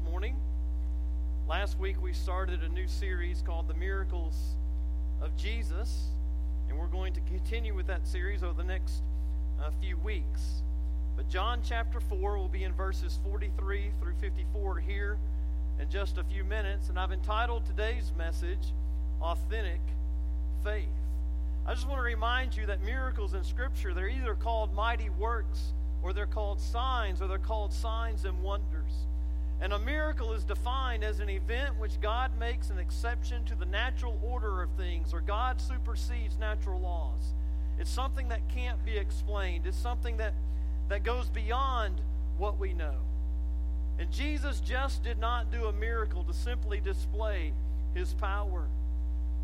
morning. Last week we started a new series called The Miracles of Jesus, and we're going to continue with that series over the next uh, few weeks. But John chapter 4 will be in verses 43 through 54 here in just a few minutes, and I've entitled today's message, Authentic Faith. I just want to remind you that miracles in Scripture, they're either called mighty works or they're called signs, or they're called signs and wonders. And a miracle is defined as an event which God makes an exception to the natural order of things, or God supersedes natural laws. It's something that can't be explained, it's something that, that goes beyond what we know. And Jesus just did not do a miracle to simply display his power.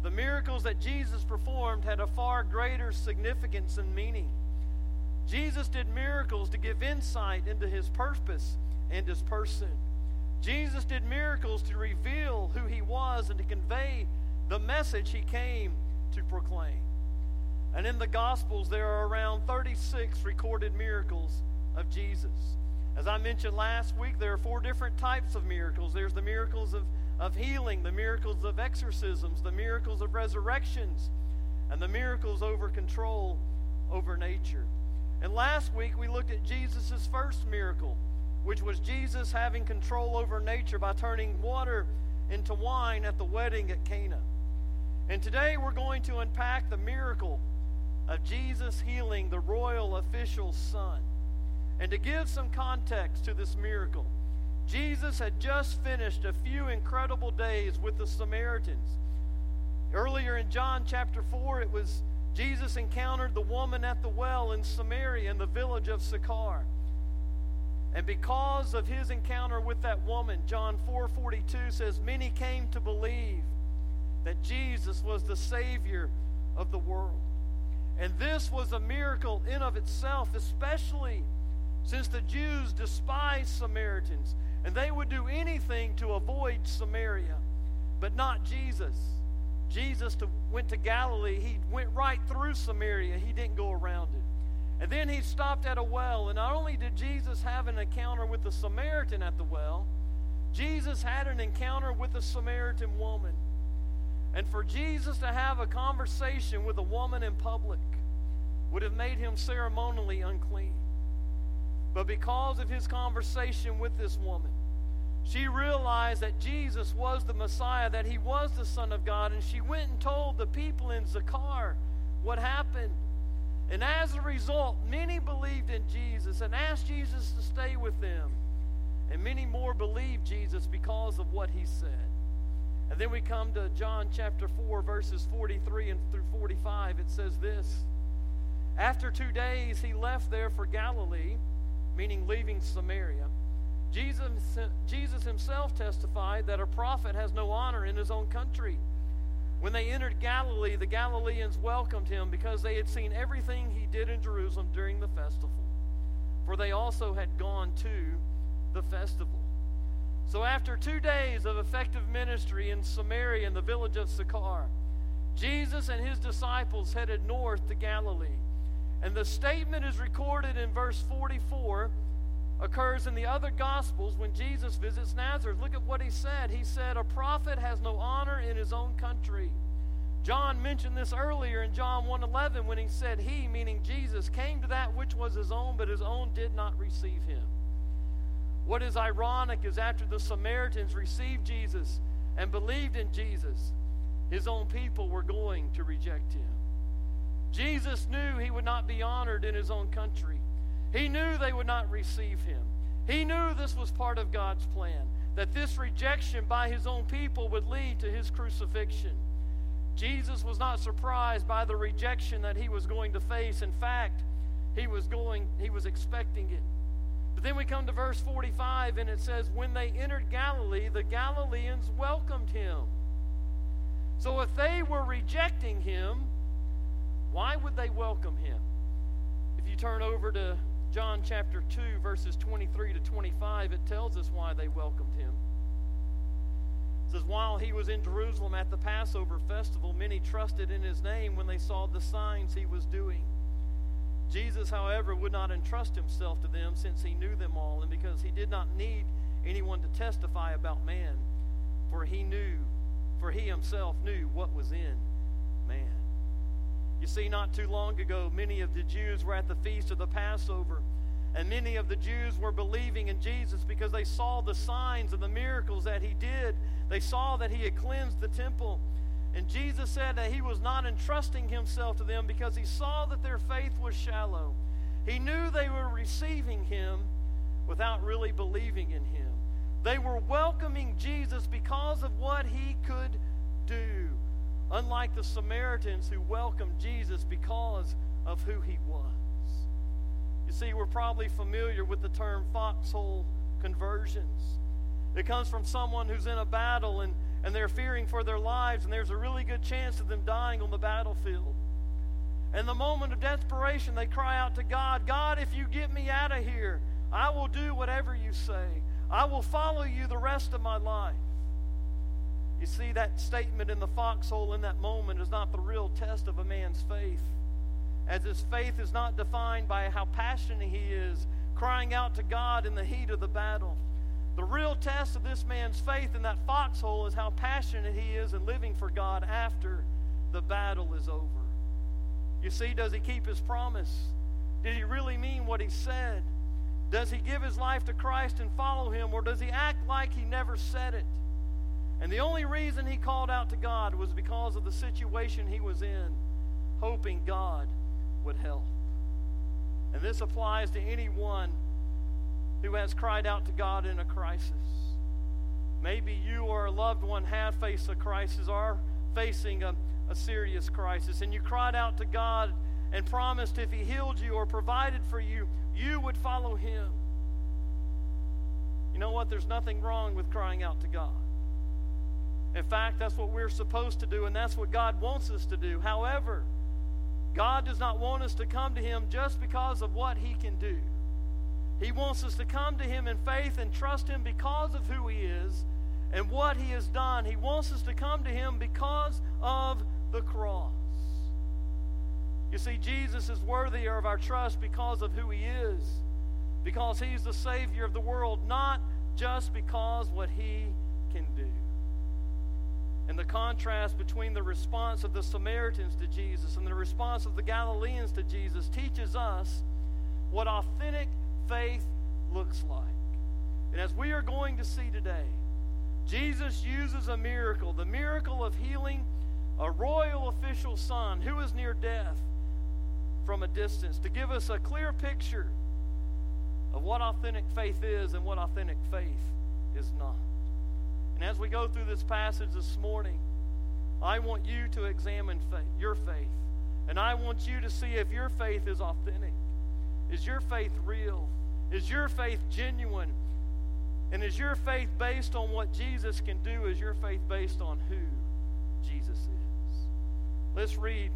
The miracles that Jesus performed had a far greater significance and meaning. Jesus did miracles to give insight into his purpose and his person. Jesus did miracles to reveal who he was and to convey the message he came to proclaim. And in the Gospels, there are around 36 recorded miracles of Jesus. As I mentioned last week, there are four different types of miracles there's the miracles of, of healing, the miracles of exorcisms, the miracles of resurrections, and the miracles over control over nature. And last week we looked at Jesus' first miracle, which was Jesus having control over nature by turning water into wine at the wedding at Cana. And today we're going to unpack the miracle of Jesus healing the royal official's son. And to give some context to this miracle, Jesus had just finished a few incredible days with the Samaritans. Earlier in John chapter 4, it was Jesus encountered the woman at the well in Samaria in the village of Sychar. And because of his encounter with that woman, John 4:42 says many came to believe that Jesus was the savior of the world. And this was a miracle in of itself, especially since the Jews despised Samaritans and they would do anything to avoid Samaria, but not Jesus. Jesus to, went to Galilee, he went right through Samaria. He didn't go around it. And then he stopped at a well. And not only did Jesus have an encounter with the Samaritan at the well, Jesus had an encounter with the Samaritan woman. And for Jesus to have a conversation with a woman in public would have made him ceremonially unclean. But because of his conversation with this woman, she realized that Jesus was the Messiah, that he was the Son of God, and she went and told the people in Sychar what happened. And as a result, many believed in Jesus and asked Jesus to stay with them. And many more believed Jesus because of what he said. And then we come to John chapter 4, verses 43 and through 45. It says this After two days, he left there for Galilee, meaning leaving Samaria. Jesus, Jesus himself testified that a prophet has no honor in his own country. When they entered Galilee, the Galileans welcomed him because they had seen everything he did in Jerusalem during the festival, for they also had gone to the festival. So, after two days of effective ministry in Samaria and the village of Sychar, Jesus and his disciples headed north to Galilee. And the statement is recorded in verse 44 occurs in the other Gospels when Jesus visits Nazareth. Look at what he said. He said, A prophet has no honor in his own country. John mentioned this earlier in John 1:11 when he said he meaning Jesus came to that which was his own but his own did not receive him. What is ironic is after the Samaritans received Jesus and believed in Jesus, his own people were going to reject him. Jesus knew he would not be honored in his own country. He knew they would not receive him. He knew this was part of God's plan, that this rejection by his own people would lead to his crucifixion. Jesus was not surprised by the rejection that he was going to face. In fact, he was going he was expecting it. But then we come to verse 45 and it says when they entered Galilee, the Galileans welcomed him. So if they were rejecting him, why would they welcome him? If you turn over to John chapter 2, verses 23 to 25, it tells us why they welcomed him. It says, While he was in Jerusalem at the Passover festival, many trusted in his name when they saw the signs he was doing. Jesus, however, would not entrust himself to them since he knew them all, and because he did not need anyone to testify about man, for he knew, for he himself knew what was in man. You see, not too long ago, many of the Jews were at the feast of the Passover, and many of the Jews were believing in Jesus because they saw the signs and the miracles that he did. They saw that he had cleansed the temple. And Jesus said that he was not entrusting himself to them because he saw that their faith was shallow. He knew they were receiving him without really believing in him. They were welcoming Jesus because of what he could do, unlike the Samaritans who welcomed Jesus because of who he was. You see, we're probably familiar with the term foxhole conversions. It comes from someone who's in a battle and, and they're fearing for their lives, and there's a really good chance of them dying on the battlefield. In the moment of desperation, they cry out to God God, if you get me out of here, I will do whatever you say. I will follow you the rest of my life. You see, that statement in the foxhole in that moment is not the real test of a man's faith, as his faith is not defined by how passionate he is crying out to God in the heat of the battle. The real test of this man's faith in that foxhole is how passionate he is in living for God after the battle is over. You see, does he keep his promise? Did he really mean what he said? Does he give his life to Christ and follow him, or does he act like he never said it? And the only reason he called out to God was because of the situation he was in, hoping God would help. And this applies to anyone who has cried out to God in a crisis. Maybe you or a loved one have faced a crisis or are facing a, a serious crisis, and you cried out to God and promised if He healed you or provided for you, you would follow Him. You know what? There's nothing wrong with crying out to God. In fact, that's what we're supposed to do, and that's what God wants us to do. However, God does not want us to come to Him just because of what He can do. He wants us to come to Him in faith and trust Him because of who He is and what He has done. He wants us to come to Him because of the cross. You see, Jesus is worthier of our trust because of who He is, because He's the Savior of the world, not just because what He can do. And the contrast between the response of the Samaritans to Jesus and the response of the Galileans to Jesus teaches us what authentic faith looks like. And as we are going to see today, Jesus uses a miracle, the miracle of healing a royal official's son who is near death from a distance to give us a clear picture of what authentic faith is and what authentic faith is not. And as we go through this passage this morning, I want you to examine faith, your faith. And I want you to see if your faith is authentic. Is your faith real? Is your faith genuine? And is your faith based on what Jesus can do? Is your faith based on who Jesus is? Let's read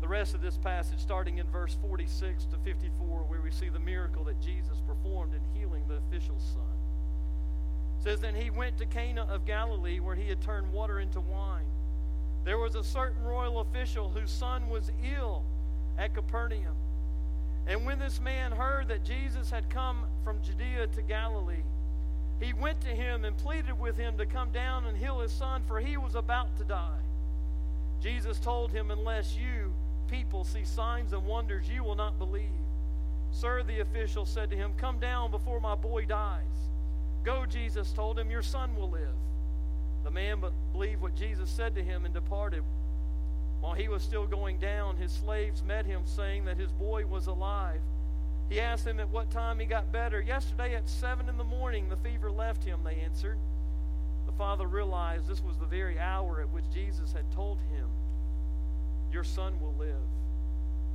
the rest of this passage starting in verse 46 to 54, where we see the miracle that Jesus performed in healing the official's son. Says, Then he went to Cana of Galilee, where he had turned water into wine. There was a certain royal official whose son was ill at Capernaum. And when this man heard that Jesus had come from Judea to Galilee, he went to him and pleaded with him to come down and heal his son, for he was about to die. Jesus told him, Unless you people see signs and wonders, you will not believe. Sir, the official said to him, Come down before my boy dies. Go, Jesus told him, Your son will live. The man believed what Jesus said to him and departed. While he was still going down, his slaves met him, saying that his boy was alive. He asked them at what time he got better. Yesterday at seven in the morning, the fever left him, they answered. The father realized this was the very hour at which Jesus had told him, Your son will live.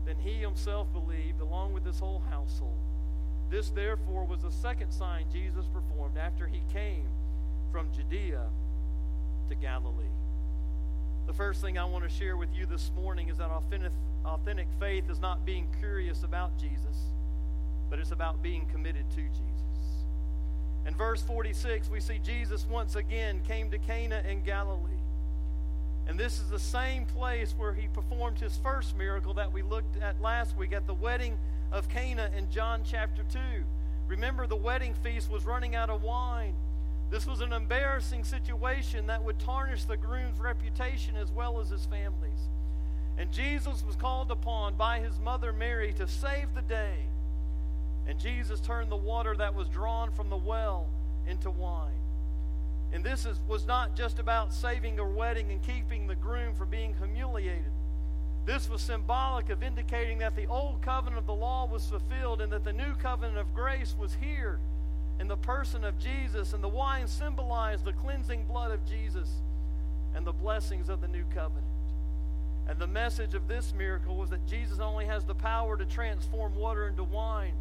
Then he himself believed, along with his whole household. This, therefore, was the second sign Jesus performed after he came from Judea to Galilee. The first thing I want to share with you this morning is that authentic, authentic faith is not being curious about Jesus, but it's about being committed to Jesus. In verse 46, we see Jesus once again came to Cana in Galilee. And this is the same place where he performed his first miracle that we looked at last week at the wedding of Cana in John chapter 2. Remember, the wedding feast was running out of wine. This was an embarrassing situation that would tarnish the groom's reputation as well as his family's. And Jesus was called upon by his mother Mary to save the day. And Jesus turned the water that was drawn from the well into wine. And this is, was not just about saving a wedding and keeping the groom from being humiliated. This was symbolic of indicating that the old covenant of the law was fulfilled and that the new covenant of grace was here in the person of Jesus. And the wine symbolized the cleansing blood of Jesus and the blessings of the new covenant. And the message of this miracle was that Jesus only has the power to transform water into wine,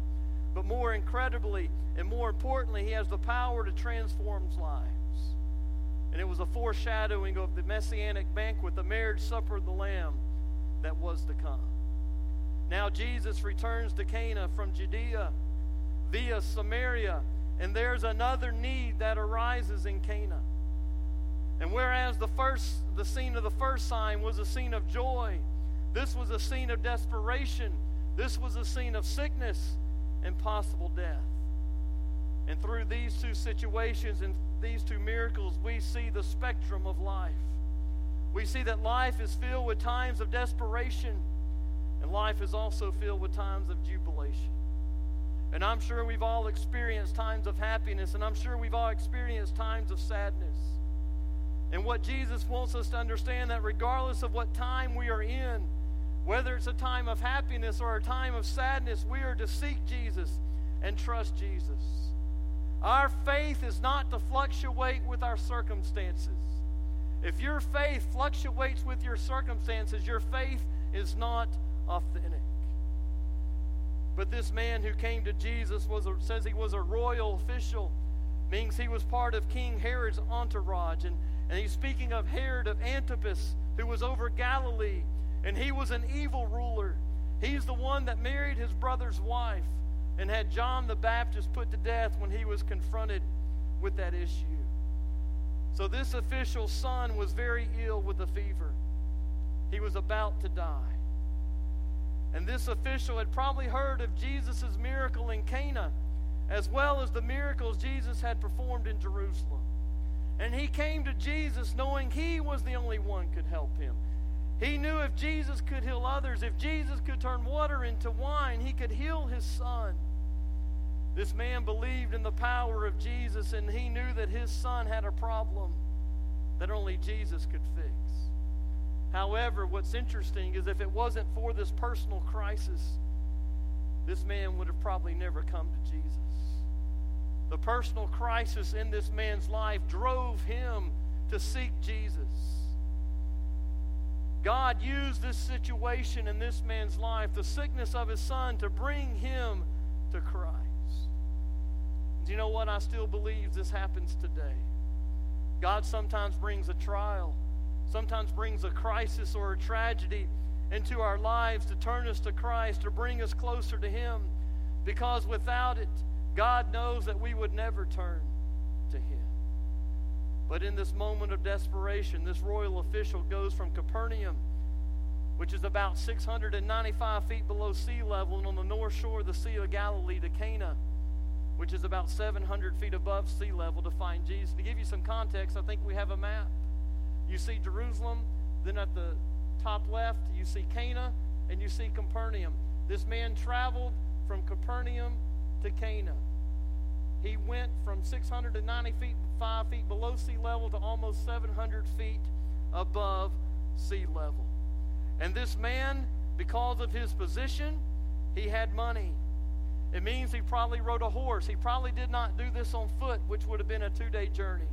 but more incredibly and more importantly, he has the power to transform lives. And it was a foreshadowing of the messianic banquet, the marriage supper of the Lamb that was to come. Now Jesus returns to Cana from Judea via Samaria, and there's another need that arises in Cana. And whereas the first the scene of the first sign was a scene of joy, this was a scene of desperation. This was a scene of sickness and possible death. And through these two situations and these two miracles, we see the spectrum of life. We see that life is filled with times of desperation, and life is also filled with times of jubilation. And I'm sure we've all experienced times of happiness, and I'm sure we've all experienced times of sadness. And what Jesus wants us to understand that regardless of what time we are in, whether it's a time of happiness or a time of sadness, we are to seek Jesus and trust Jesus. Our faith is not to fluctuate with our circumstances. If your faith fluctuates with your circumstances, your faith is not authentic. But this man who came to Jesus was a, says he was a royal official, means he was part of King Herod's entourage. And and he's speaking of Herod of Antipas, who was over Galilee, and he was an evil ruler. He's the one that married his brother's wife and had John the Baptist put to death when he was confronted with that issue. So this official's son was very ill with a fever. He was about to die. And this official had probably heard of Jesus' miracle in Cana, as well as the miracles Jesus had performed in Jerusalem. And he came to Jesus knowing he was the only one could help him. He knew if Jesus could heal others, if Jesus could turn water into wine, he could heal his son. This man believed in the power of Jesus, and he knew that his son had a problem that only Jesus could fix. However, what's interesting is if it wasn't for this personal crisis, this man would have probably never come to Jesus. The personal crisis in this man's life drove him to seek Jesus. God used this situation in this man's life, the sickness of his son, to bring him to Christ. Do you know what? I still believe this happens today. God sometimes brings a trial, sometimes brings a crisis or a tragedy into our lives to turn us to Christ, to bring us closer to Him, because without it, God knows that we would never turn to Him. But in this moment of desperation, this royal official goes from Capernaum, which is about 695 feet below sea level, and on the north shore of the Sea of Galilee, to Cana, which is about 700 feet above sea level, to find Jesus. To give you some context, I think we have a map. You see Jerusalem, then at the top left, you see Cana, and you see Capernaum. This man traveled from Capernaum to Cana. He went from 690 feet, 5 feet below sea level to almost 700 feet above sea level. And this man, because of his position, he had money. It means he probably rode a horse. He probably did not do this on foot, which would have been a two day journey.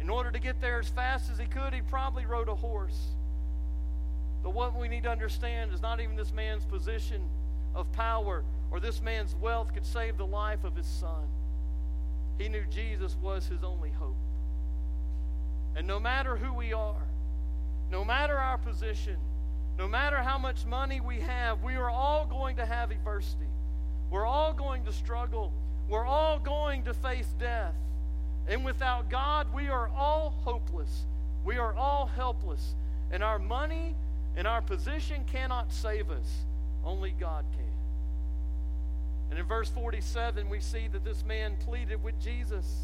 In order to get there as fast as he could, he probably rode a horse. But what we need to understand is not even this man's position of power or this man's wealth could save the life of his son. He knew Jesus was his only hope. And no matter who we are, no matter our position, no matter how much money we have, we are all going to have adversity. We're all going to struggle. We're all going to face death. And without God, we are all hopeless. We are all helpless. And our money and our position cannot save us. Only God can. And in verse 47, we see that this man pleaded with Jesus.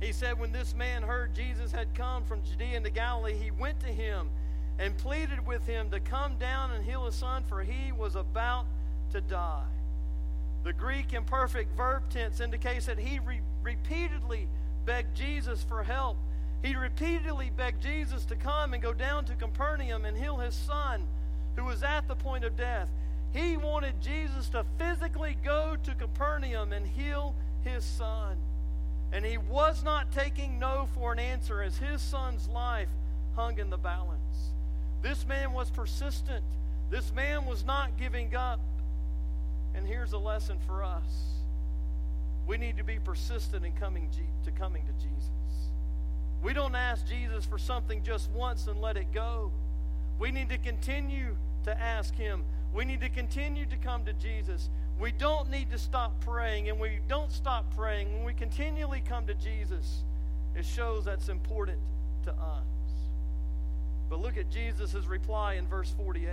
He said, When this man heard Jesus had come from Judea into Galilee, he went to him and pleaded with him to come down and heal his son, for he was about to die. The Greek imperfect verb tense indicates that he re- repeatedly begged Jesus for help. He repeatedly begged Jesus to come and go down to Capernaum and heal his son, who was at the point of death. He wanted Jesus to physically go to Capernaum and heal his son. And he was not taking no for an answer as his son's life hung in the balance. This man was persistent. This man was not giving up. And here's a lesson for us. We need to be persistent in coming to coming to Jesus. We don't ask Jesus for something just once and let it go. We need to continue to ask him. We need to continue to come to Jesus. We don't need to stop praying, and we don't stop praying. When we continually come to Jesus, it shows that's important to us. But look at Jesus' reply in verse 48.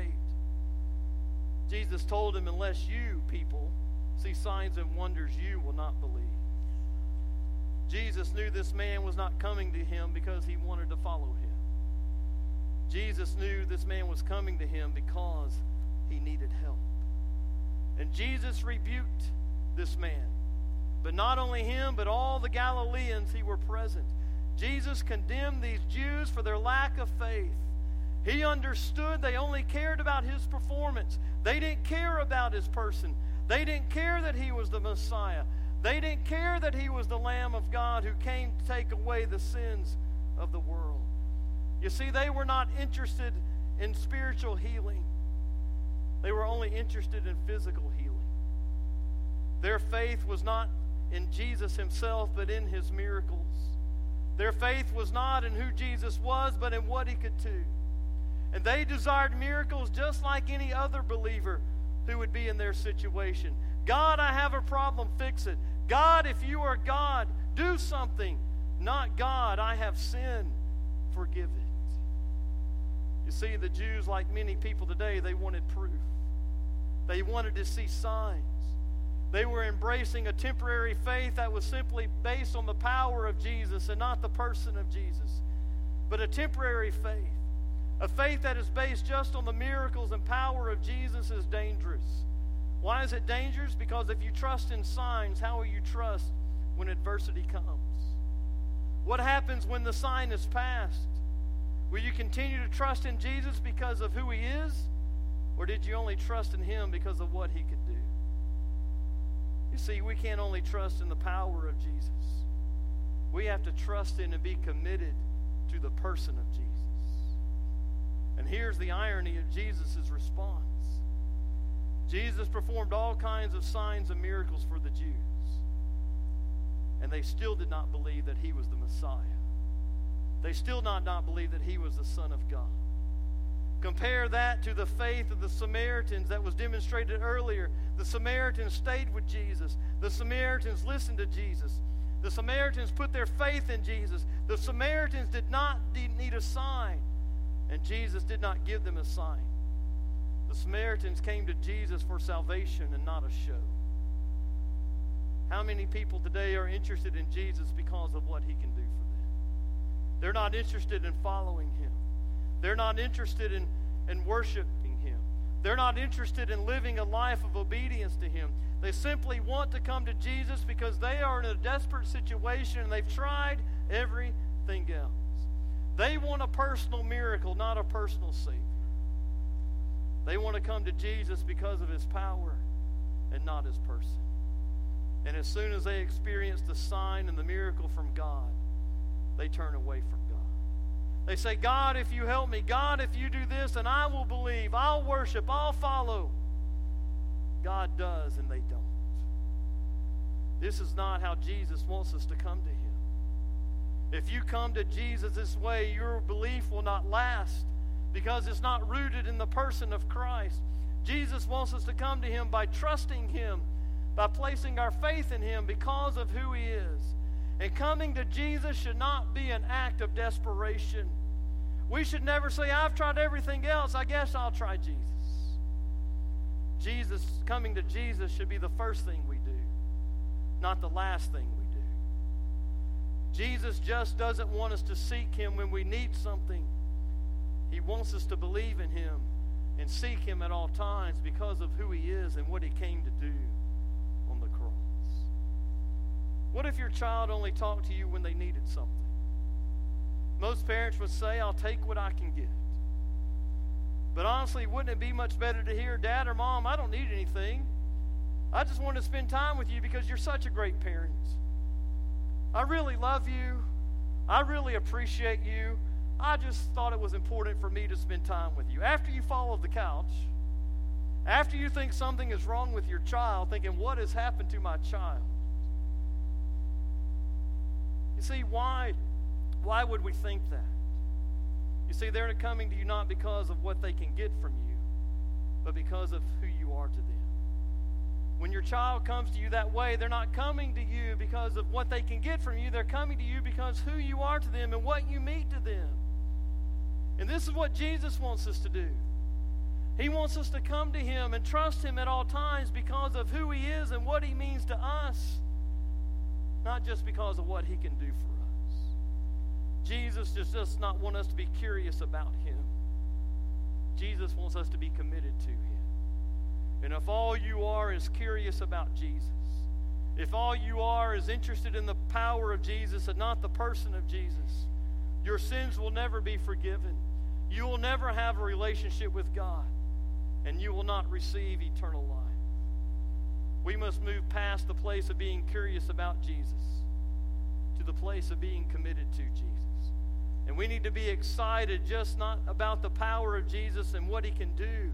Jesus told him, Unless you, people, see signs and wonders, you will not believe. Jesus knew this man was not coming to him because he wanted to follow him. Jesus knew this man was coming to him because he needed help. And Jesus rebuked this man. But not only him, but all the Galileans who were present. Jesus condemned these Jews for their lack of faith. He understood they only cared about his performance. They didn't care about his person. They didn't care that he was the Messiah. They didn't care that he was the Lamb of God who came to take away the sins of the world. You see, they were not interested in spiritual healing, they were only interested in physical healing. Their faith was not in Jesus himself, but in his miracles. Their faith was not in who Jesus was, but in what he could do. And they desired miracles just like any other believer who would be in their situation. God, I have a problem, fix it. God, if you are God, do something. Not God, I have sinned, forgive it. You see, the Jews, like many people today, they wanted proof. They wanted to see signs. They were embracing a temporary faith that was simply based on the power of Jesus and not the person of Jesus, but a temporary faith. A faith that is based just on the miracles and power of Jesus is dangerous. Why is it dangerous? Because if you trust in signs, how will you trust when adversity comes? What happens when the sign is passed? Will you continue to trust in Jesus because of who he is? Or did you only trust in him because of what he could do? You see, we can't only trust in the power of Jesus. We have to trust in and be committed to the person of Jesus. And here's the irony of Jesus' response Jesus performed all kinds of signs and miracles for the Jews, and they still did not believe that he was the Messiah. They still did not believe that he was the Son of God. Compare that to the faith of the Samaritans that was demonstrated earlier. The Samaritans stayed with Jesus. The Samaritans listened to Jesus. The Samaritans put their faith in Jesus. The Samaritans did not need a sign. And Jesus did not give them a sign. The Samaritans came to Jesus for salvation and not a show. How many people today are interested in Jesus because of what he can do for them? They're not interested in following him. They're not interested in, in worshiping him. They're not interested in living a life of obedience to him. They simply want to come to Jesus because they are in a desperate situation and they've tried everything else. They want a personal miracle, not a personal Savior. They want to come to Jesus because of his power and not his person. And as soon as they experience the sign and the miracle from God, they turn away from God. They say, God, if you help me, God, if you do this, and I will believe, I'll worship, I'll follow. God does, and they don't. This is not how Jesus wants us to come to him. If you come to Jesus this way, your belief will not last because it's not rooted in the person of Christ. Jesus wants us to come to Him by trusting Him, by placing our faith in Him because of who He is. And coming to Jesus should not be an act of desperation. We should never say, I've tried everything else, I guess I'll try Jesus. Jesus, coming to Jesus should be the first thing we do, not the last thing we do. Jesus just doesn't want us to seek Him when we need something. He wants us to believe in Him and seek Him at all times because of who He is and what He came to do on the cross. What if your child only talked to you when they needed something? Most parents would say, I'll take what I can get. But honestly, wouldn't it be much better to hear, Dad or Mom, I don't need anything. I just want to spend time with you because you're such a great parent. I really love you. I really appreciate you. I just thought it was important for me to spend time with you. After you fall off the couch, after you think something is wrong with your child, thinking, what has happened to my child? You see, why, why would we think that? You see, they're coming to you not because of what they can get from you, but because of who you are to them. When your child comes to you that way, they're not coming to you because of what they can get from you. They're coming to you because who you are to them and what you mean to them. And this is what Jesus wants us to do. He wants us to come to Him and trust Him at all times because of who He is and what He means to us, not just because of what He can do for us. Jesus just does not want us to be curious about Him, Jesus wants us to be committed to Him. And if all you are is curious about Jesus, if all you are is interested in the power of Jesus and not the person of Jesus, your sins will never be forgiven. You will never have a relationship with God, and you will not receive eternal life. We must move past the place of being curious about Jesus to the place of being committed to Jesus. And we need to be excited just not about the power of Jesus and what he can do,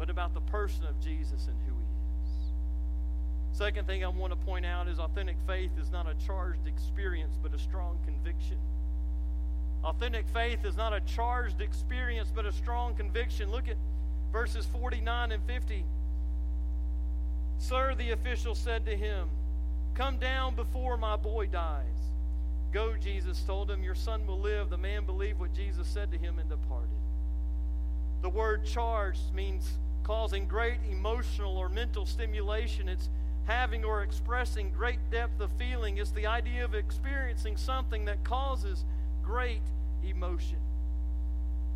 but about the person of Jesus and who he is. Second thing I want to point out is authentic faith is not a charged experience, but a strong conviction. Authentic faith is not a charged experience, but a strong conviction. Look at verses 49 and 50. Sir, the official said to him, Come down before my boy dies. Go, Jesus told him, Your son will live. The man believed what Jesus said to him and departed. The word charged means causing great emotional or mental stimulation. It's having or expressing great depth of feeling. It's the idea of experiencing something that causes great emotion.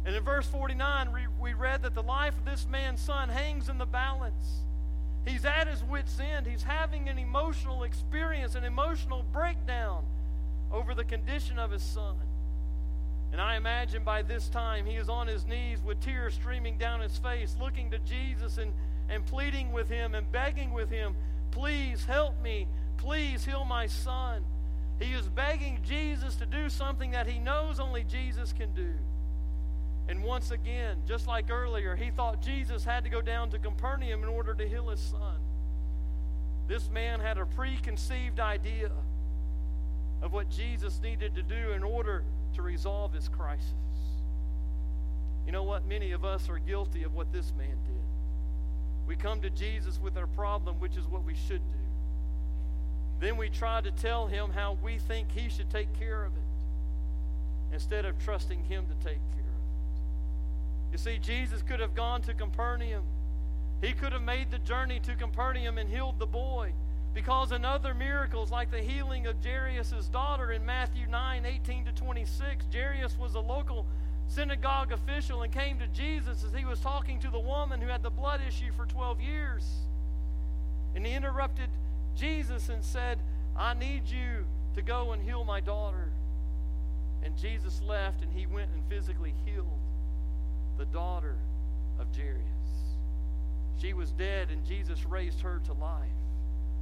And in verse 49, we we read that the life of this man's son hangs in the balance. He's at his wits' end. He's having an emotional experience, an emotional breakdown over the condition of his son. And I imagine by this time he is on his knees with tears streaming down his face, looking to Jesus and, and pleading with him and begging with him, Please help me. Please heal my son. He is begging Jesus to do something that he knows only Jesus can do. And once again, just like earlier, he thought Jesus had to go down to Capernaum in order to heal his son. This man had a preconceived idea of what Jesus needed to do in order to resolve his crisis. You know what? Many of us are guilty of what this man did. We come to Jesus with our problem, which is what we should do. Then we try to tell him how we think he should take care of it instead of trusting him to take care of it. You see, Jesus could have gone to Capernaum. He could have made the journey to Capernaum and healed the boy. Because in other miracles, like the healing of Jairus' daughter in Matthew 9 18 to 26, Jairus was a local synagogue official and came to Jesus as he was talking to the woman who had the blood issue for 12 years. And he interrupted Jesus and said, I need you to go and heal my daughter. And Jesus left and he went and physically healed the daughter of Jairus. She was dead and Jesus raised her to life.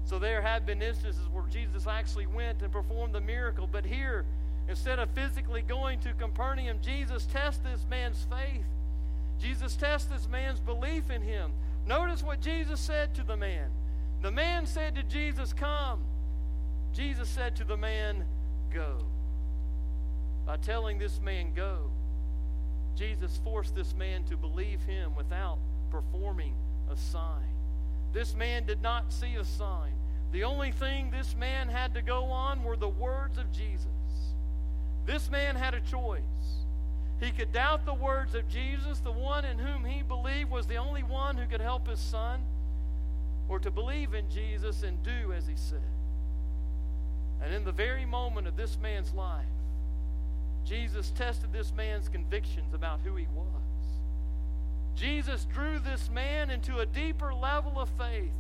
So there have been instances where Jesus actually went and performed the miracle. But here, instead of physically going to Capernaum, Jesus tests this man's faith. Jesus tests this man's belief in him. Notice what Jesus said to the man. The man said to Jesus, Come. Jesus said to the man, Go. By telling this man, Go, Jesus forced this man to believe him without performing a sign. This man did not see a sign. The only thing this man had to go on were the words of Jesus. This man had a choice. He could doubt the words of Jesus, the one in whom he believed was the only one who could help his son or to believe in Jesus and do as he said. And in the very moment of this man's life, Jesus tested this man's convictions about who he was. Jesus drew this man into a deeper level of faith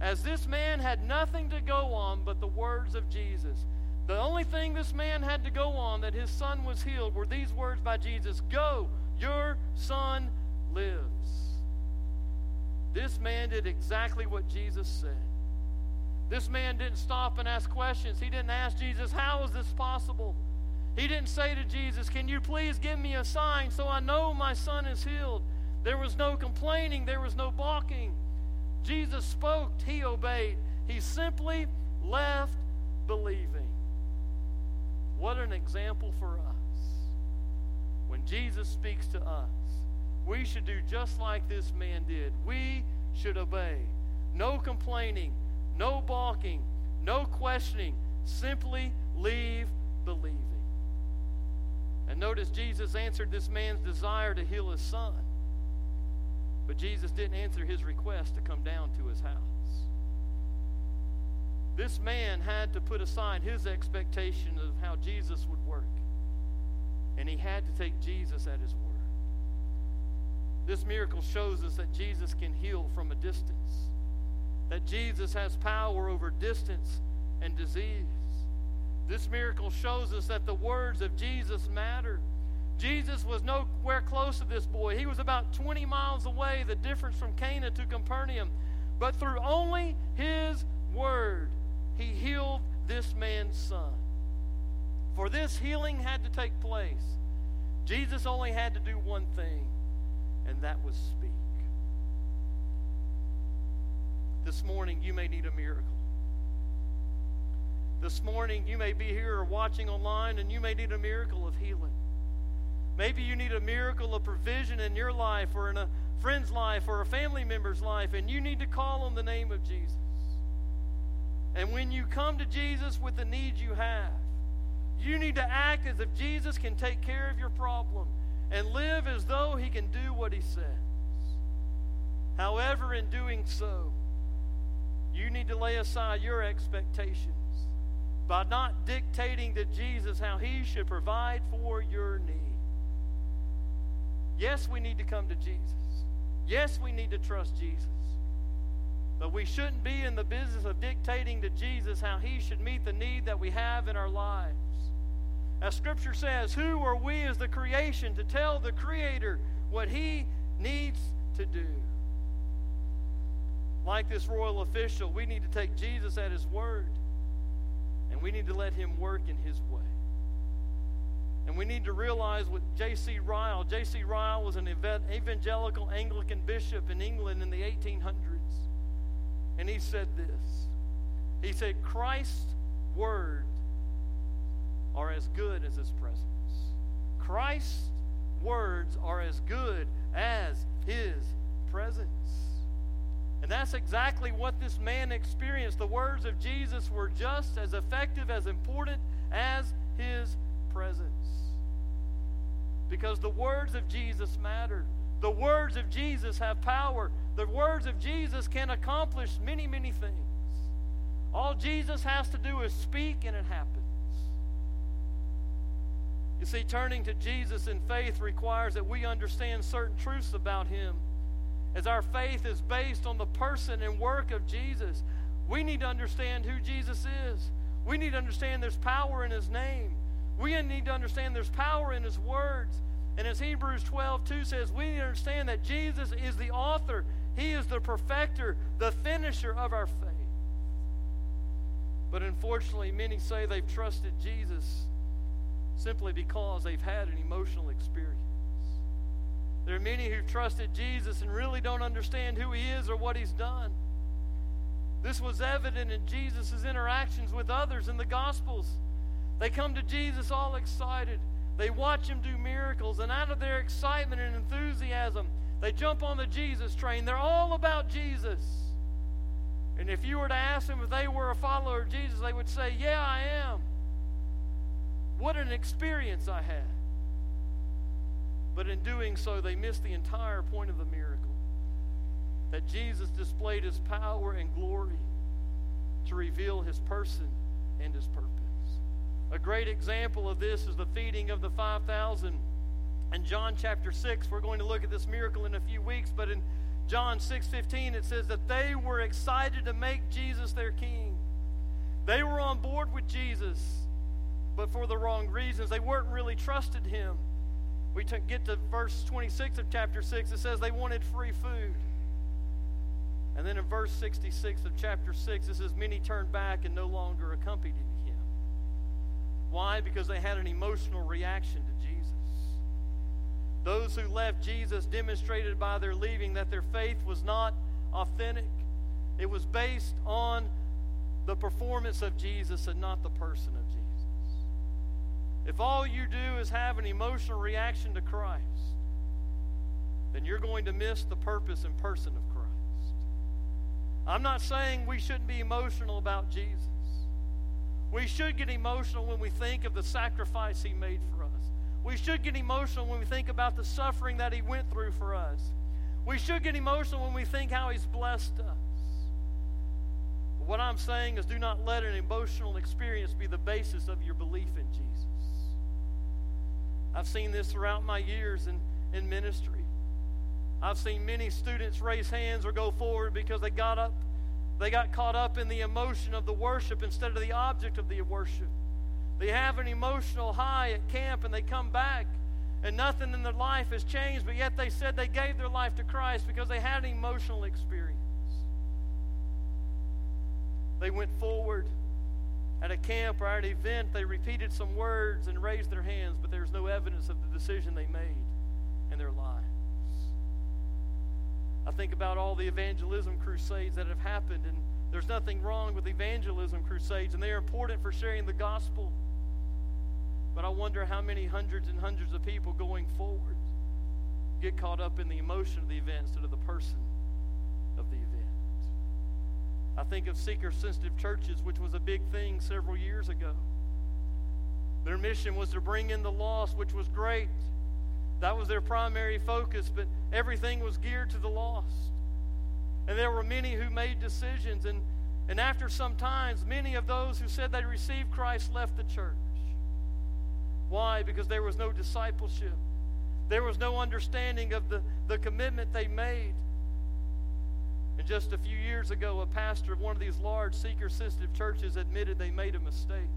as this man had nothing to go on but the words of Jesus. The only thing this man had to go on that his son was healed were these words by Jesus Go, your son lives. This man did exactly what Jesus said. This man didn't stop and ask questions. He didn't ask Jesus, How is this possible? He didn't say to Jesus, Can you please give me a sign so I know my son is healed? There was no complaining, there was no balking. Jesus spoke, he obeyed. He simply left believing. What an example for us. When Jesus speaks to us, we should do just like this man did. We should obey. No complaining, no balking, no questioning. Simply leave believing. And notice Jesus answered this man's desire to heal his son. But Jesus didn't answer his request to come down to his house. This man had to put aside his expectation of how Jesus would work. And he had to take Jesus at his word. This miracle shows us that Jesus can heal from a distance, that Jesus has power over distance and disease. This miracle shows us that the words of Jesus matter. Jesus was nowhere close to this boy. He was about 20 miles away, the difference from Cana to Capernaum. But through only his word, he healed this man's son. For this healing had to take place, Jesus only had to do one thing, and that was speak. This morning, you may need a miracle. This morning, you may be here or watching online, and you may need a miracle of healing. Maybe you need a miracle of provision in your life or in a friend's life or a family member's life, and you need to call on the name of Jesus. And when you come to Jesus with the needs you have, you need to act as if Jesus can take care of your problem and live as though he can do what he says. However, in doing so, you need to lay aside your expectations by not dictating to Jesus how he should provide for your need. Yes, we need to come to Jesus. Yes, we need to trust Jesus. But we shouldn't be in the business of dictating to Jesus how he should meet the need that we have in our lives. As Scripture says, who are we as the creation to tell the Creator what he needs to do? Like this royal official, we need to take Jesus at his word and we need to let him work in his way. And we need to realize what J.C. Ryle, J.C. Ryle was an evangelical Anglican bishop in England in the 1800s. And he said this He said, Christ's word are as good as his presence. Christ's words are as good as his presence. And that's exactly what this man experienced. The words of Jesus were just as effective, as important as his presence. Because the words of Jesus matter. The words of Jesus have power. The words of Jesus can accomplish many, many things. All Jesus has to do is speak and it happens. You see, turning to Jesus in faith requires that we understand certain truths about Him. As our faith is based on the person and work of Jesus, we need to understand who Jesus is. We need to understand there's power in His name. We need to understand there's power in His words. And as Hebrews 12 2 says, we need to understand that Jesus is the author, He is the perfecter, the finisher of our faith. But unfortunately, many say they've trusted Jesus simply because they've had an emotional experience. There are many who've trusted Jesus and really don't understand who He is or what He's done. This was evident in Jesus' interactions with others in the Gospels. They come to Jesus all excited. They watch him do miracles, and out of their excitement and enthusiasm, they jump on the Jesus train. They're all about Jesus. And if you were to ask them if they were a follower of Jesus, they would say, Yeah, I am. What an experience I had. But in doing so, they missed the entire point of the miracle that Jesus displayed his power and glory to reveal his person and his purpose. A great example of this is the feeding of the 5,000. In John chapter 6, we're going to look at this miracle in a few weeks, but in John 6:15 it says that they were excited to make Jesus their king. They were on board with Jesus, but for the wrong reasons. They weren't really trusted him. We get to verse 26 of chapter 6, it says they wanted free food. And then in verse 66 of chapter 6, it says, Many turned back and no longer accompanied him. Why? Because they had an emotional reaction to Jesus. Those who left Jesus demonstrated by their leaving that their faith was not authentic, it was based on the performance of Jesus and not the person of Jesus. If all you do is have an emotional reaction to Christ, then you're going to miss the purpose and person of Christ. I'm not saying we shouldn't be emotional about Jesus. We should get emotional when we think of the sacrifice he made for us. We should get emotional when we think about the suffering that he went through for us. We should get emotional when we think how he's blessed us. But what I'm saying is do not let an emotional experience be the basis of your belief in Jesus. I've seen this throughout my years in, in ministry. I've seen many students raise hands or go forward because they got up, they got caught up in the emotion of the worship instead of the object of the worship. They have an emotional high at camp and they come back and nothing in their life has changed, but yet they said they gave their life to Christ because they had an emotional experience. They went forward at a camp or at an event, they repeated some words and raised their hands, but there's no evidence of the decision they made in their lives. I think about all the evangelism crusades that have happened, and there's nothing wrong with evangelism crusades, and they are important for sharing the gospel. But I wonder how many hundreds and hundreds of people going forward get caught up in the emotion of the event instead of the person of the event. I think of seeker sensitive churches, which was a big thing several years ago. Their mission was to bring in the lost, which was great. That was their primary focus, but everything was geared to the lost. And there were many who made decisions, and, and after some times, many of those who said they received Christ left the church. Why? Because there was no discipleship. There was no understanding of the, the commitment they made. And just a few years ago, a pastor of one of these large seeker sensitive churches admitted they made a mistake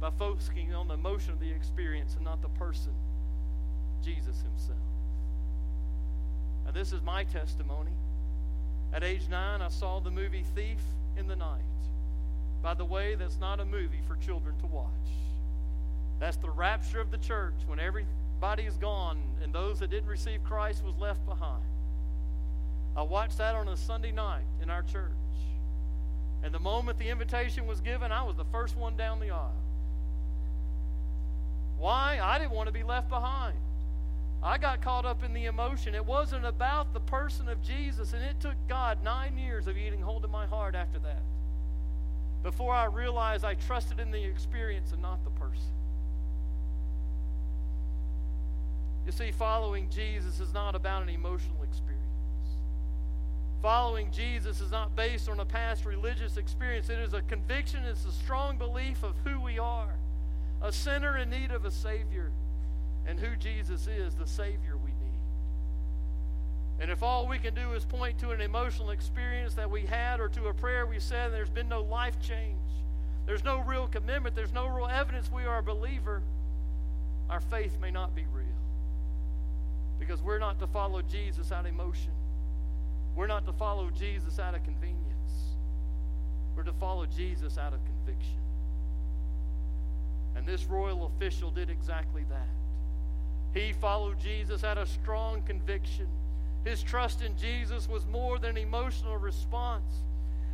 by focusing on the emotion of the experience and not the person. Jesus himself. And this is my testimony. At age nine, I saw the movie Thief in the Night. By the way, that's not a movie for children to watch. That's the rapture of the church when everybody is gone and those that didn't receive Christ was left behind. I watched that on a Sunday night in our church. And the moment the invitation was given, I was the first one down the aisle. Why? I didn't want to be left behind. I got caught up in the emotion. It wasn't about the person of Jesus, and it took God nine years of eating hold of my heart after that before I realized I trusted in the experience and not the person. You see, following Jesus is not about an emotional experience. Following Jesus is not based on a past religious experience. It is a conviction, it's a strong belief of who we are a sinner in need of a Savior and who Jesus is, the Savior we need. And if all we can do is point to an emotional experience that we had or to a prayer we said, and there's been no life change, there's no real commitment, there's no real evidence we are a believer, our faith may not be real. Because we're not to follow Jesus out of emotion. We're not to follow Jesus out of convenience. We're to follow Jesus out of conviction. And this royal official did exactly that. He followed Jesus out of strong conviction. His trust in Jesus was more than an emotional response.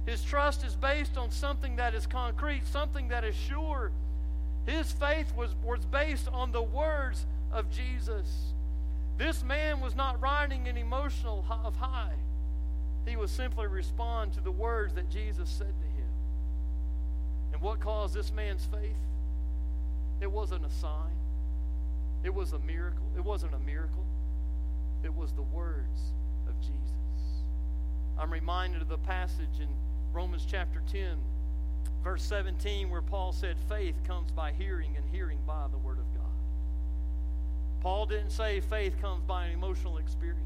His trust is based on something that is concrete, something that is sure. His faith was, was based on the words of Jesus. This man was not riding an emotional of high. He was simply respond to the words that Jesus said to him. And what caused this man's faith? It wasn't a sign. It was a miracle. It wasn't a miracle. It was the words of Jesus. I'm reminded of the passage in Romans chapter 10 Verse 17, where Paul said, faith comes by hearing, and hearing by the Word of God. Paul didn't say faith comes by an emotional experience.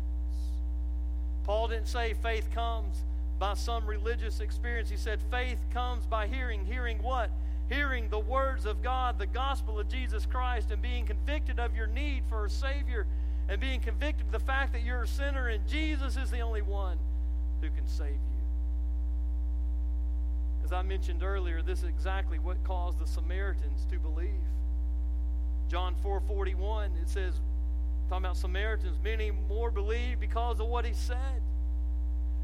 Paul didn't say faith comes by some religious experience. He said faith comes by hearing. Hearing what? Hearing the words of God, the gospel of Jesus Christ, and being convicted of your need for a Savior, and being convicted of the fact that you're a sinner and Jesus is the only one who can save you. As I mentioned earlier, this is exactly what caused the Samaritans to believe. John 4:41 it says talking about Samaritans, many more believed because of what he said.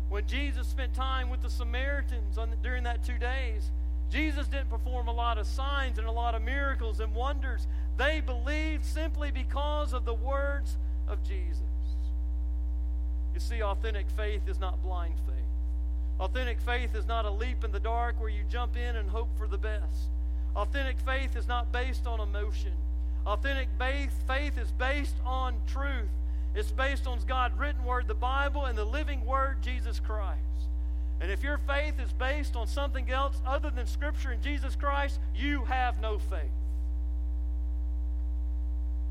When Jesus spent time with the Samaritans on, during that 2 days, Jesus didn't perform a lot of signs and a lot of miracles and wonders. They believed simply because of the words of Jesus. You see, authentic faith is not blind faith. Authentic faith is not a leap in the dark where you jump in and hope for the best. Authentic faith is not based on emotion. Authentic faith is based on truth. It's based on God's written word, the Bible, and the living word, Jesus Christ. And if your faith is based on something else other than Scripture and Jesus Christ, you have no faith.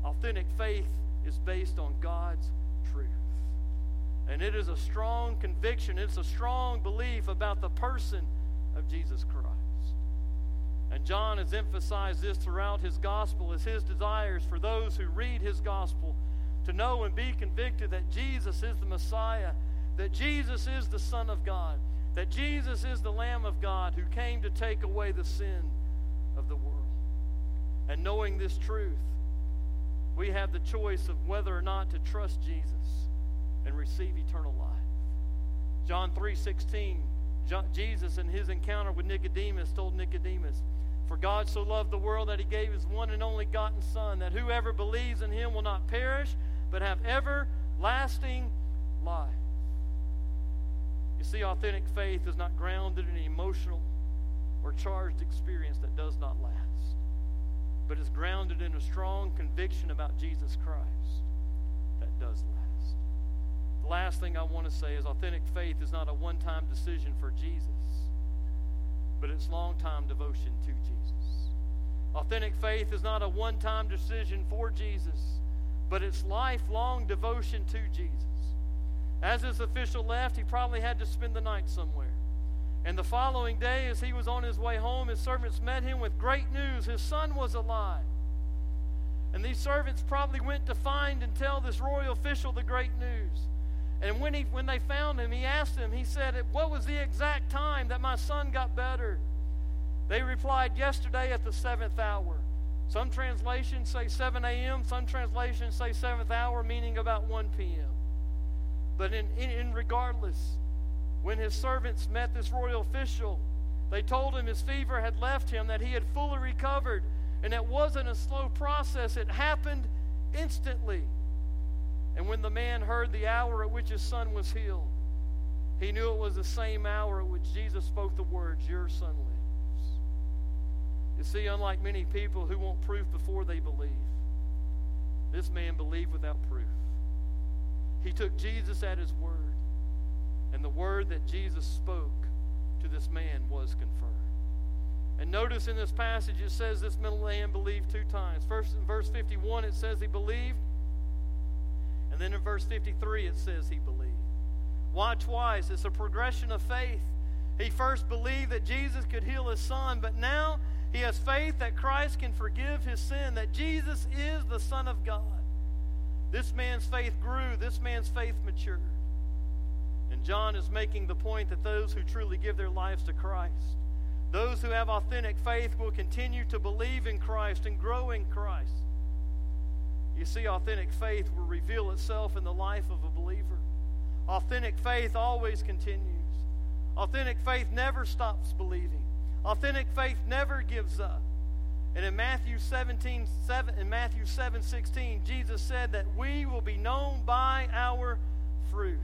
Authentic faith is based on God's truth. And it is a strong conviction, it's a strong belief about the person of Jesus Christ. And John has emphasized this throughout his gospel as his desires for those who read his gospel to know and be convicted that Jesus is the Messiah, that Jesus is the Son of God, that Jesus is the Lamb of God who came to take away the sin of the world. And knowing this truth, we have the choice of whether or not to trust Jesus and receive eternal life. John 3:16 Jesus in his encounter with Nicodemus told Nicodemus, "For God so loved the world that he gave his one and only begotten son that whoever believes in him will not perish but have everlasting life." You see authentic faith is not grounded in an emotional or charged experience that does not last but is grounded in a strong conviction about Jesus Christ that does last. The last thing I want to say is authentic faith is not a one time decision for Jesus, but it's long time devotion to Jesus. Authentic faith is not a one time decision for Jesus, but it's lifelong devotion to Jesus. As his official left, he probably had to spend the night somewhere. And the following day, as he was on his way home, his servants met him with great news. His son was alive. And these servants probably went to find and tell this royal official the great news. And when, he, when they found him, he asked him, he said, What was the exact time that my son got better? They replied, Yesterday at the seventh hour. Some translations say 7 a.m., some translations say seventh hour, meaning about 1 p.m. But in, in, in regardless, when his servants met this royal official, they told him his fever had left him, that he had fully recovered, and it wasn't a slow process, it happened instantly. And when the man heard the hour at which his son was healed, he knew it was the same hour at which Jesus spoke the words, Your son lives. You see, unlike many people who want proof before they believe, this man believed without proof. He took Jesus at his word. And the word that Jesus spoke to this man was confirmed. And notice in this passage it says this man believed two times. First in verse 51 it says he believed. And then in verse 53 it says he believed. Why twice? It's a progression of faith. He first believed that Jesus could heal his son, but now he has faith that Christ can forgive his sin, that Jesus is the Son of God. This man's faith grew, this man's faith matured. And John is making the point that those who truly give their lives to Christ, those who have authentic faith, will continue to believe in Christ and grow in Christ. You see, authentic faith will reveal itself in the life of a believer. Authentic faith always continues. Authentic faith never stops believing. Authentic faith never gives up. And in Matthew 17, 7, in Matthew 7, 16, Jesus said that we will be known by our fruit.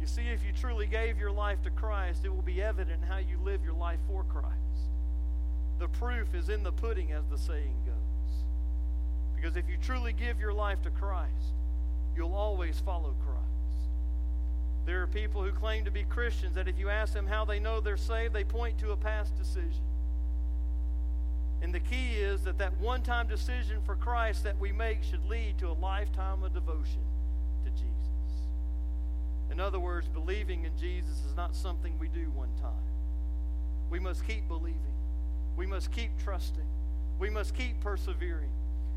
You see, if you truly gave your life to Christ, it will be evident how you live your life for Christ. The proof is in the pudding, as the saying goes. Because if you truly give your life to Christ, you'll always follow Christ. There are people who claim to be Christians that if you ask them how they know they're saved, they point to a past decision. And the key is that that one time decision for Christ that we make should lead to a lifetime of devotion to Jesus. In other words, believing in Jesus is not something we do one time. We must keep believing, we must keep trusting, we must keep persevering.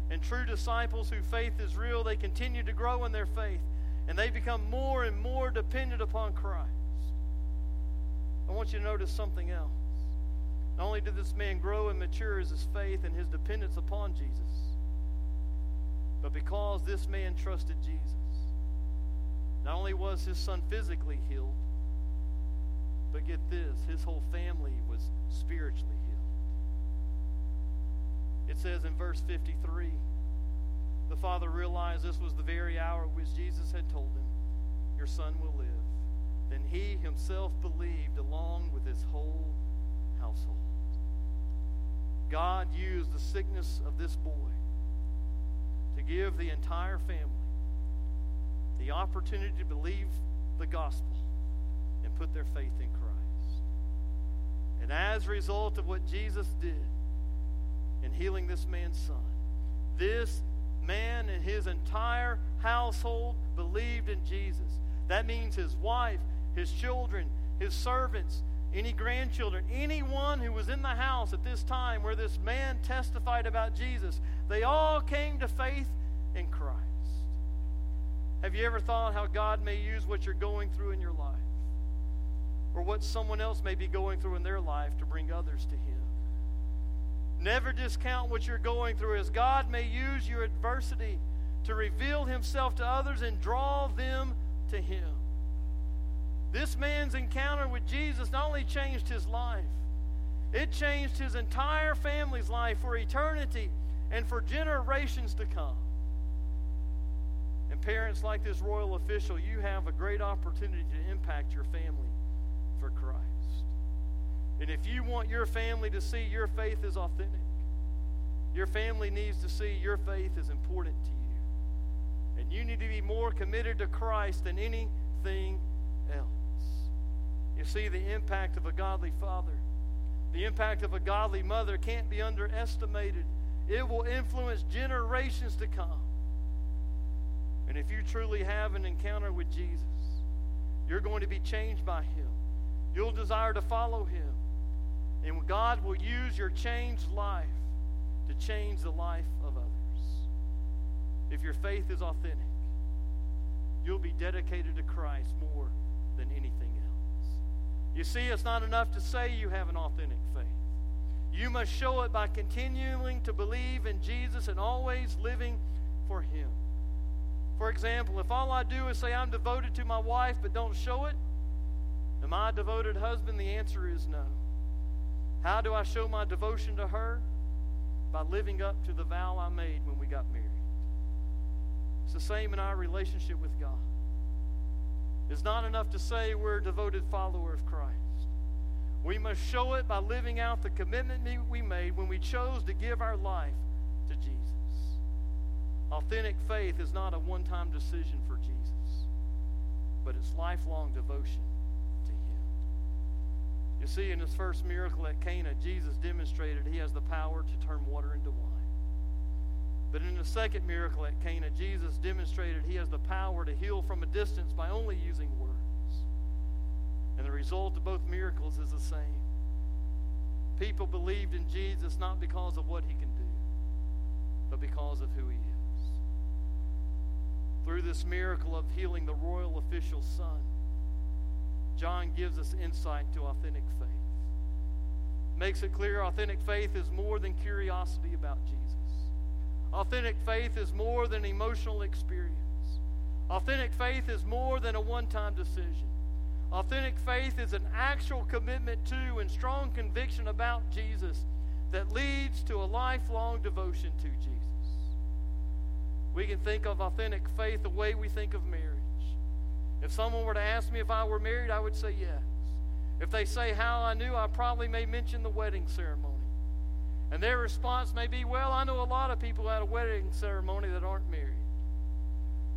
And true disciples whose faith is real, they continue to grow in their faith and they become more and more dependent upon Christ. I want you to notice something else. Not only did this man grow and mature as his faith and his dependence upon Jesus, but because this man trusted Jesus, not only was his son physically healed, but get this, his whole family was spiritually healed. It says in verse 53 the father realized this was the very hour which Jesus had told him, Your son will live. Then he himself believed along with his whole household. God used the sickness of this boy to give the entire family the opportunity to believe the gospel and put their faith in Christ. And as a result of what Jesus did in healing this man's son, this man and his entire household believed in Jesus. That means his wife, his children, his servants, any grandchildren, anyone who was in the house at this time where this man testified about Jesus, they all came to faith in Christ. Have you ever thought how God may use what you're going through in your life or what someone else may be going through in their life to bring others to Him? Never discount what you're going through, as God may use your adversity to reveal Himself to others and draw them to Him. This man's encounter with Jesus not only changed his life, it changed his entire family's life for eternity and for generations to come. And parents like this royal official, you have a great opportunity to impact your family for Christ. And if you want your family to see your faith is authentic, your family needs to see your faith is important to you. And you need to be more committed to Christ than anything else. You see, the impact of a godly father, the impact of a godly mother can't be underestimated. It will influence generations to come. And if you truly have an encounter with Jesus, you're going to be changed by Him. You'll desire to follow Him. And God will use your changed life to change the life of others. If your faith is authentic, you'll be dedicated to Christ more than anything. You see, it's not enough to say you have an authentic faith. You must show it by continuing to believe in Jesus and always living for Him. For example, if all I do is say I'm devoted to my wife but don't show it, am I a devoted husband? The answer is no. How do I show my devotion to her? By living up to the vow I made when we got married. It's the same in our relationship with God. It's not enough to say we're a devoted follower of Christ. We must show it by living out the commitment we made when we chose to give our life to Jesus. Authentic faith is not a one time decision for Jesus, but it's lifelong devotion to Him. you see, in his first miracle at Cana, Jesus demonstrated he has the power to turn water into wine. But in the second miracle at Cana, Jesus demonstrated he has the power to heal from a distance by only using words. And the result of both miracles is the same. People believed in Jesus not because of what he can do, but because of who he is. Through this miracle of healing the royal official's son, John gives us insight to authentic faith. Makes it clear authentic faith is more than curiosity about Jesus. Authentic faith is more than emotional experience. Authentic faith is more than a one time decision. Authentic faith is an actual commitment to and strong conviction about Jesus that leads to a lifelong devotion to Jesus. We can think of authentic faith the way we think of marriage. If someone were to ask me if I were married, I would say yes. If they say how I knew, I probably may mention the wedding ceremony. And their response may be, Well, I know a lot of people at a wedding ceremony that aren't married.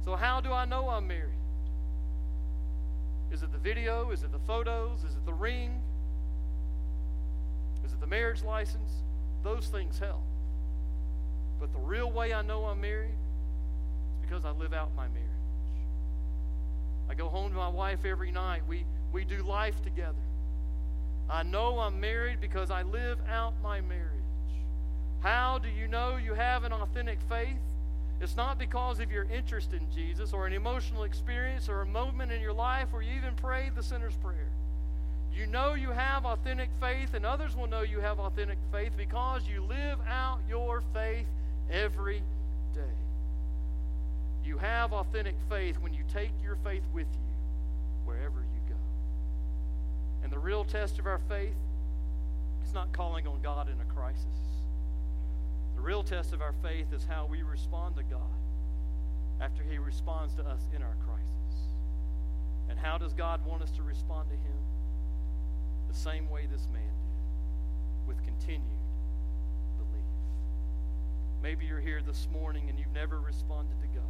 So, how do I know I'm married? Is it the video? Is it the photos? Is it the ring? Is it the marriage license? Those things help. But the real way I know I'm married is because I live out my marriage. I go home to my wife every night. We, we do life together. I know I'm married because I live out my marriage. How do you know you have an authentic faith? It's not because of your interest in Jesus or an emotional experience or a moment in your life where you even prayed the sinner's prayer. You know you have authentic faith, and others will know you have authentic faith because you live out your faith every day. You have authentic faith when you take your faith with you wherever you go. And the real test of our faith is not calling on God in a crisis. The real test of our faith is how we respond to God after He responds to us in our crisis. And how does God want us to respond to Him? The same way this man did, with continued belief. Maybe you're here this morning and you've never responded to God.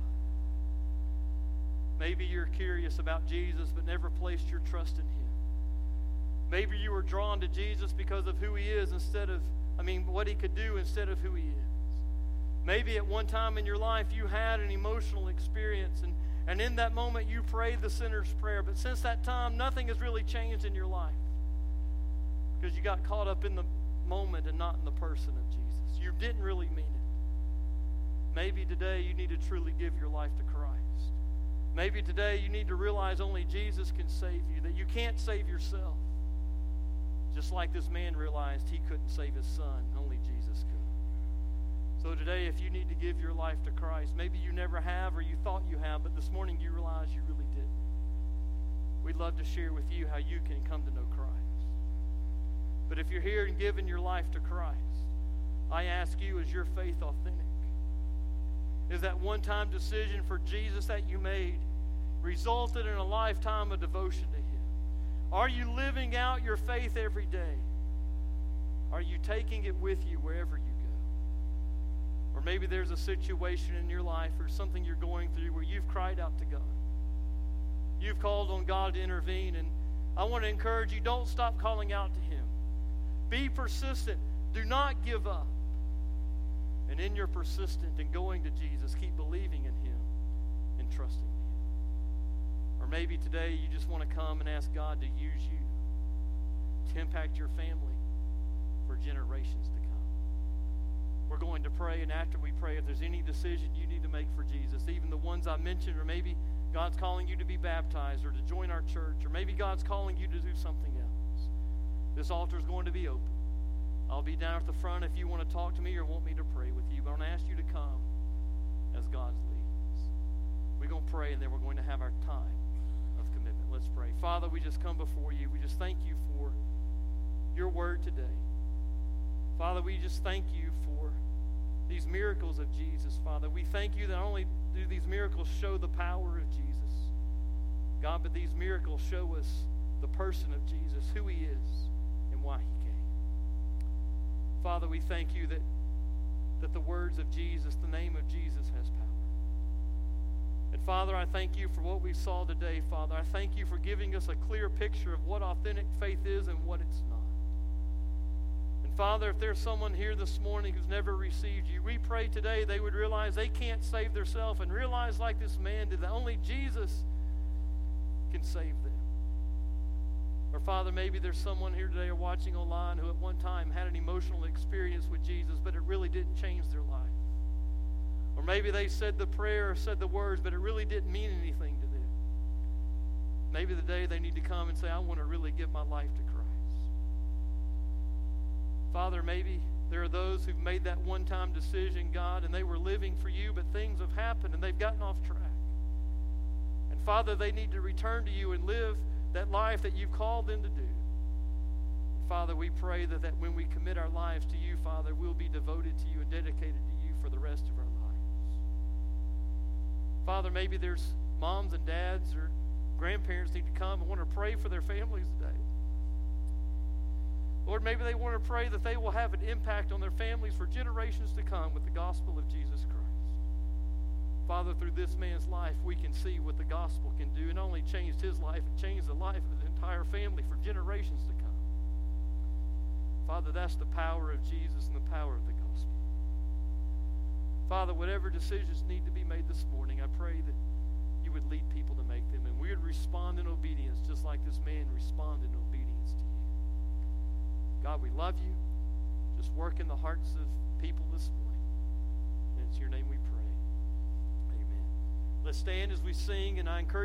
Maybe you're curious about Jesus but never placed your trust in Him. Maybe you were drawn to Jesus because of who He is instead of I mean, what he could do instead of who he is. Maybe at one time in your life you had an emotional experience, and, and in that moment you prayed the sinner's prayer, but since that time, nothing has really changed in your life because you got caught up in the moment and not in the person of Jesus. You didn't really mean it. Maybe today you need to truly give your life to Christ. Maybe today you need to realize only Jesus can save you, that you can't save yourself. Just like this man realized he couldn't save his son, only Jesus could. So today, if you need to give your life to Christ, maybe you never have or you thought you have, but this morning you realize you really didn't. We'd love to share with you how you can come to know Christ. But if you're here and giving your life to Christ, I ask you, is your faith authentic? Is that one time decision for Jesus that you made resulted in a lifetime of devotion to Him? Are you living out your faith every day? Are you taking it with you wherever you go? Or maybe there's a situation in your life or something you're going through where you've cried out to God. You've called on God to intervene, and I want to encourage you don't stop calling out to Him. Be persistent. Do not give up. And in your persistent and going to Jesus, keep believing in Him and trusting or maybe today you just want to come and ask God to use you to impact your family for generations to come. We're going to pray, and after we pray, if there's any decision you need to make for Jesus, even the ones I mentioned, or maybe God's calling you to be baptized or to join our church, or maybe God's calling you to do something else, this altar is going to be open. I'll be down at the front if you want to talk to me or want me to pray with you. But I'm going to ask you to come as God's leads. We're going to pray, and then we're going to have our time. Let's pray. Father, we just come before you. We just thank you for your word today. Father, we just thank you for these miracles of Jesus, Father. We thank you that only do these miracles show the power of Jesus, God, but these miracles show us the person of Jesus, who he is, and why he came. Father, we thank you that, that the words of Jesus, the name of Jesus, has power. Father, I thank you for what we saw today, Father. I thank you for giving us a clear picture of what authentic faith is and what it's not. And Father, if there's someone here this morning who's never received you, we pray today they would realize they can't save themselves and realize, like this man did, that only Jesus can save them. Or, Father, maybe there's someone here today or watching online who at one time had an emotional experience with Jesus, but it really didn't change their life. Or maybe they said the prayer or said the words, but it really didn't mean anything to them. Maybe the day they need to come and say, I want to really give my life to Christ. Father, maybe there are those who've made that one time decision, God, and they were living for you, but things have happened and they've gotten off track. And Father, they need to return to you and live that life that you've called them to do. Father, we pray that, that when we commit our lives to you, Father, we'll be devoted to you and dedicated to you for the rest of our lives. Father, maybe there's moms and dads or grandparents need to come and want to pray for their families today. Lord, maybe they want to pray that they will have an impact on their families for generations to come with the gospel of Jesus Christ. Father, through this man's life, we can see what the gospel can do. It only changed his life, it changed the life of the entire family for generations to come. Father, that's the power of Jesus and the power of the. Father, whatever decisions need to be made this morning, I pray that you would lead people to make them and we would respond in obedience just like this man responded in obedience to you. God, we love you. Just work in the hearts of people this morning. And it's your name we pray. Amen. Let's stand as we sing, and I encourage